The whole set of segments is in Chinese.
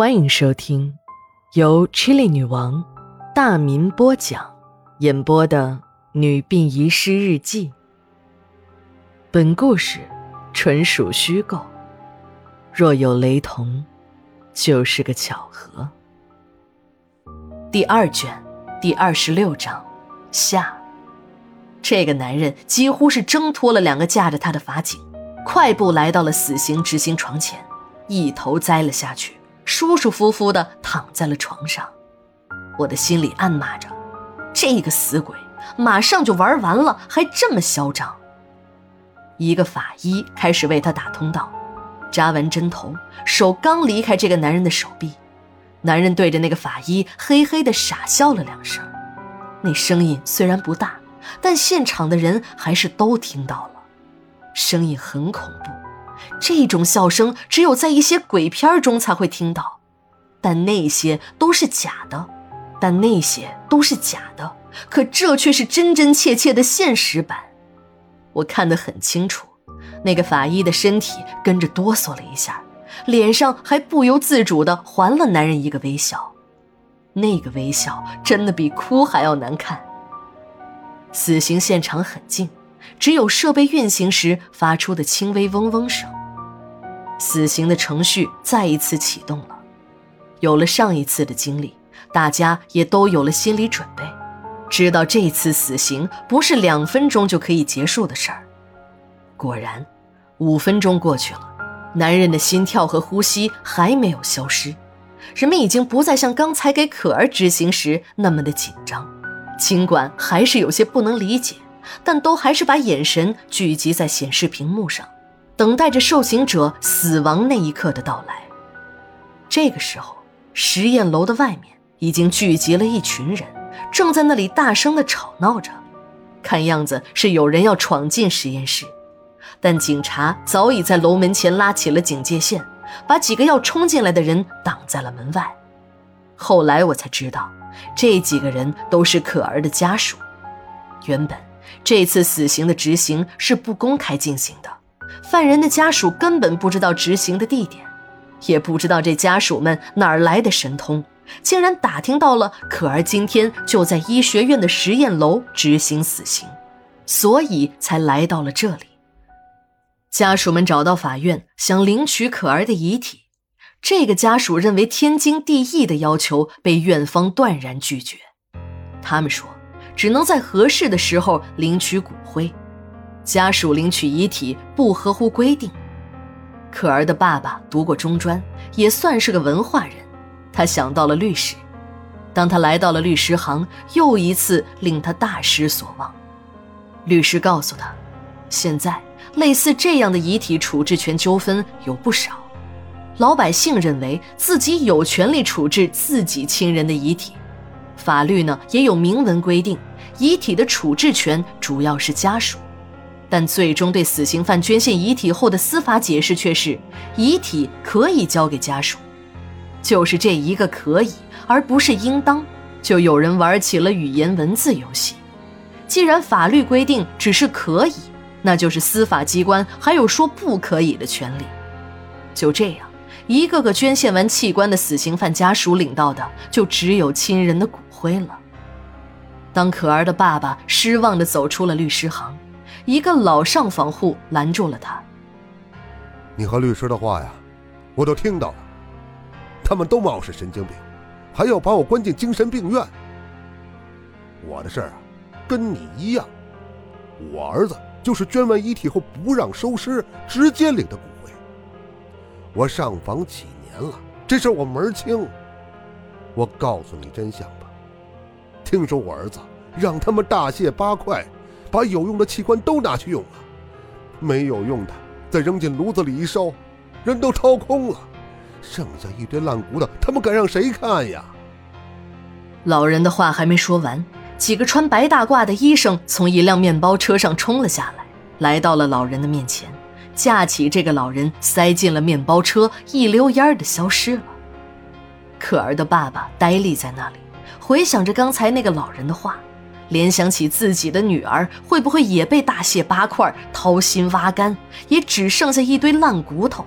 欢迎收听由 Chili 女王大民播讲、演播的《女病遗失日记》。本故事纯属虚构，若有雷同，就是个巧合。第二卷第二十六章下。这个男人几乎是挣脱了两个架着他的法警，快步来到了死刑执行床前，一头栽了下去。舒舒服服地躺在了床上，我的心里暗骂着：“这个死鬼，马上就玩完了，还这么嚣张。”一个法医开始为他打通道，扎完针头，手刚离开这个男人的手臂，男人对着那个法医嘿嘿地傻笑了两声，那声音虽然不大，但现场的人还是都听到了，声音很恐怖。这种笑声只有在一些鬼片中才会听到，但那些都是假的，但那些都是假的，可这却是真真切切的现实版。我看得很清楚，那个法医的身体跟着哆嗦了一下，脸上还不由自主地还了男人一个微笑，那个微笑真的比哭还要难看。死刑现场很静，只有设备运行时发出的轻微嗡嗡声。死刑的程序再一次启动了，有了上一次的经历，大家也都有了心理准备，知道这次死刑不是两分钟就可以结束的事儿。果然，五分钟过去了，男人的心跳和呼吸还没有消失，人们已经不再像刚才给可儿执行时那么的紧张，尽管还是有些不能理解，但都还是把眼神聚集在显示屏幕上。等待着受刑者死亡那一刻的到来。这个时候，实验楼的外面已经聚集了一群人，正在那里大声的吵闹着。看样子是有人要闯进实验室，但警察早已在楼门前拉起了警戒线，把几个要冲进来的人挡在了门外。后来我才知道，这几个人都是可儿的家属。原本这次死刑的执行是不公开进行的。犯人的家属根本不知道执行的地点，也不知道这家属们哪儿来的神通，竟然打听到了可儿今天就在医学院的实验楼执行死刑，所以才来到了这里。家属们找到法院，想领取可儿的遗体，这个家属认为天经地义的要求被院方断然拒绝，他们说，只能在合适的时候领取骨灰。家属领取遗体不合乎规定。可儿的爸爸读过中专，也算是个文化人。他想到了律师。当他来到了律师行，又一次令他大失所望。律师告诉他，现在类似这样的遗体处置权纠纷有不少。老百姓认为自己有权利处置自己亲人的遗体，法律呢也有明文规定，遗体的处置权主要是家属。但最终对死刑犯捐献遗体后的司法解释却是，遗体可以交给家属，就是这一个可以，而不是应当，就有人玩起了语言文字游戏。既然法律规定只是可以，那就是司法机关还有说不可以的权利。就这样，一个个捐献完器官的死刑犯家属领到的就只有亲人的骨灰了。当可儿的爸爸失望地走出了律师行。一个老上访户拦住了他。你和律师的话呀，我都听到了。他们都骂我是神经病，还要把我关进精神病院。我的事儿啊，跟你一样。我儿子就是捐完遗体后不让收尸，直接领的骨。我上访几年了，这事我门清。我告诉你真相吧，听说我儿子让他们大卸八块。把有用的器官都拿去用了，没有用的再扔进炉子里一烧，人都掏空了，剩下一堆烂骨头，他们敢让谁看呀？老人的话还没说完，几个穿白大褂的医生从一辆面包车上冲了下来，来到了老人的面前，架起这个老人，塞进了面包车，一溜烟儿的消失了。可儿的爸爸呆立在那里，回想着刚才那个老人的话。联想起自己的女儿会不会也被大卸八块、掏心挖肝，也只剩下一堆烂骨头，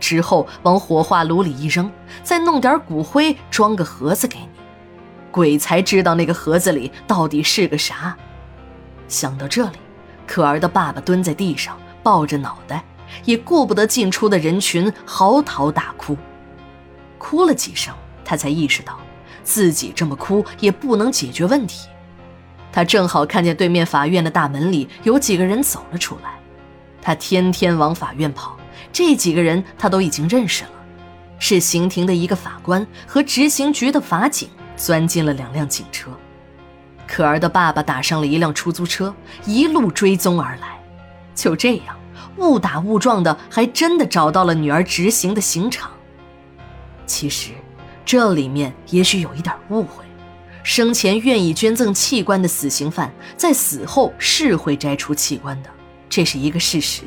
之后往火化炉里一扔，再弄点骨灰装个盒子给你。鬼才知道那个盒子里到底是个啥。想到这里，可儿的爸爸蹲在地上，抱着脑袋，也顾不得进出的人群，嚎啕大哭。哭了几声，他才意识到，自己这么哭也不能解决问题。他正好看见对面法院的大门里有几个人走了出来。他天天往法院跑，这几个人他都已经认识了，是刑庭的一个法官和执行局的法警。钻进了两辆警车，可儿的爸爸打上了一辆出租车，一路追踪而来。就这样，误打误撞的，还真的找到了女儿执行的刑场。其实，这里面也许有一点误会。生前愿意捐赠器官的死刑犯，在死后是会摘除器官的，这是一个事实。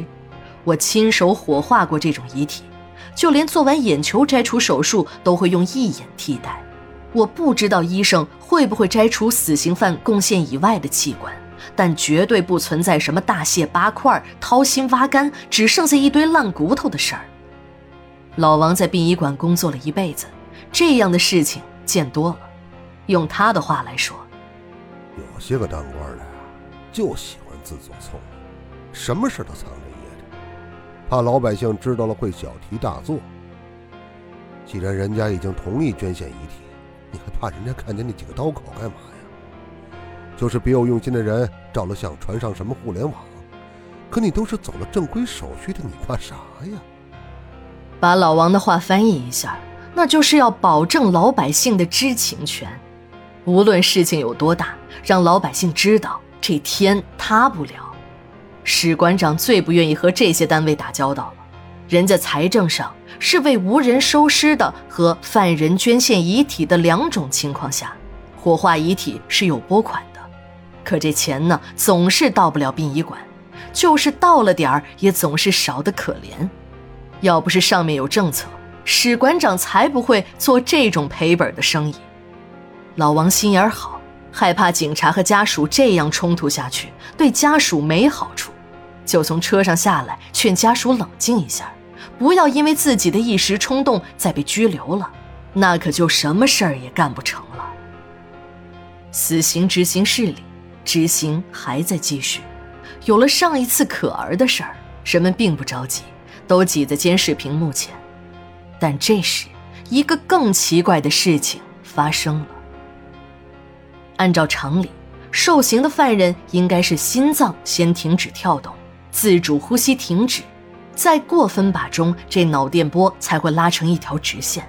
我亲手火化过这种遗体，就连做完眼球摘除手术，都会用义眼替代。我不知道医生会不会摘除死刑犯贡献以外的器官，但绝对不存在什么大卸八块、掏心挖肝，只剩下一堆烂骨头的事儿。老王在殡仪馆工作了一辈子，这样的事情见多了。用他的话来说，有些个当官的呀，就喜欢自作聪明，什么事都藏着掖着，怕老百姓知道了会小题大做。既然人家已经同意捐献遗体，你还怕人家看见那几个刀口干嘛呀？就是别有用心的人照了相，传上什么互联网，可你都是走了正规手续的，你怕啥呀？把老王的话翻译一下，那就是要保证老百姓的知情权，无论事情有多大，让老百姓知道，这天塌不了。史馆长最不愿意和这些单位打交道了，人家财政上。是为无人收尸的和犯人捐献遗体的两种情况下，火化遗体是有拨款，可这钱呢，总是到不了殡仪馆，就是到了点儿，也总是少得可怜。要不是上面有政策，史馆长才不会做这种赔本的生意。老王心眼好，害怕警察和家属这样冲突下去对家属没好处，就从车上下来劝家属冷静一下。不要因为自己的一时冲动再被拘留了，那可就什么事儿也干不成了。死刑执行室里，执行还在继续。有了上一次可儿的事儿，人们并不着急，都挤在监视屏幕前。但这时，一个更奇怪的事情发生了。按照常理，受刑的犯人应该是心脏先停止跳动，自主呼吸停止。在过分把中，这脑电波才会拉成一条直线。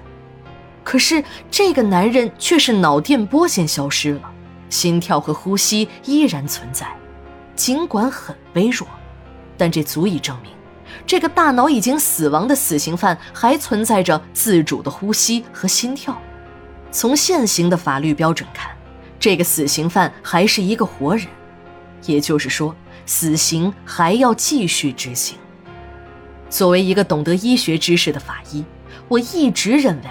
可是这个男人却是脑电波先消失了，心跳和呼吸依然存在，尽管很微弱，但这足以证明，这个大脑已经死亡的死刑犯还存在着自主的呼吸和心跳。从现行的法律标准看，这个死刑犯还是一个活人，也就是说，死刑还要继续执行。作为一个懂得医学知识的法医，我一直认为，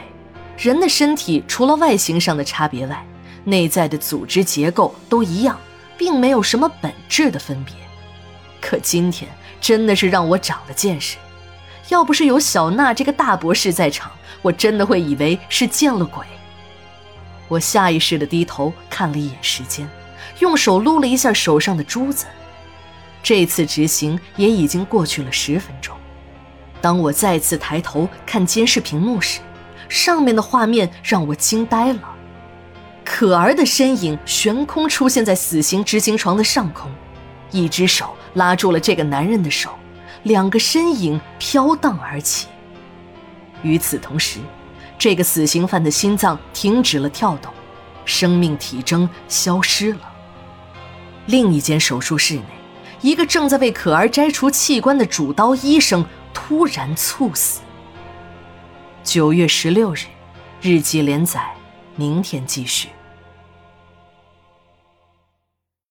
人的身体除了外形上的差别外，内在的组织结构都一样，并没有什么本质的分别。可今天真的是让我长了见识，要不是有小娜这个大博士在场，我真的会以为是见了鬼。我下意识地低头看了一眼时间，用手撸了一下手上的珠子，这次执行也已经过去了十分钟。当我再次抬头看监视屏幕时，上面的画面让我惊呆了。可儿的身影悬空出现在死刑执行床的上空，一只手拉住了这个男人的手，两个身影飘荡而起。与此同时，这个死刑犯的心脏停止了跳动，生命体征消失了。另一间手术室内，一个正在为可儿摘除器官的主刀医生。突然猝死。九月十六日，日记连载，明天继续。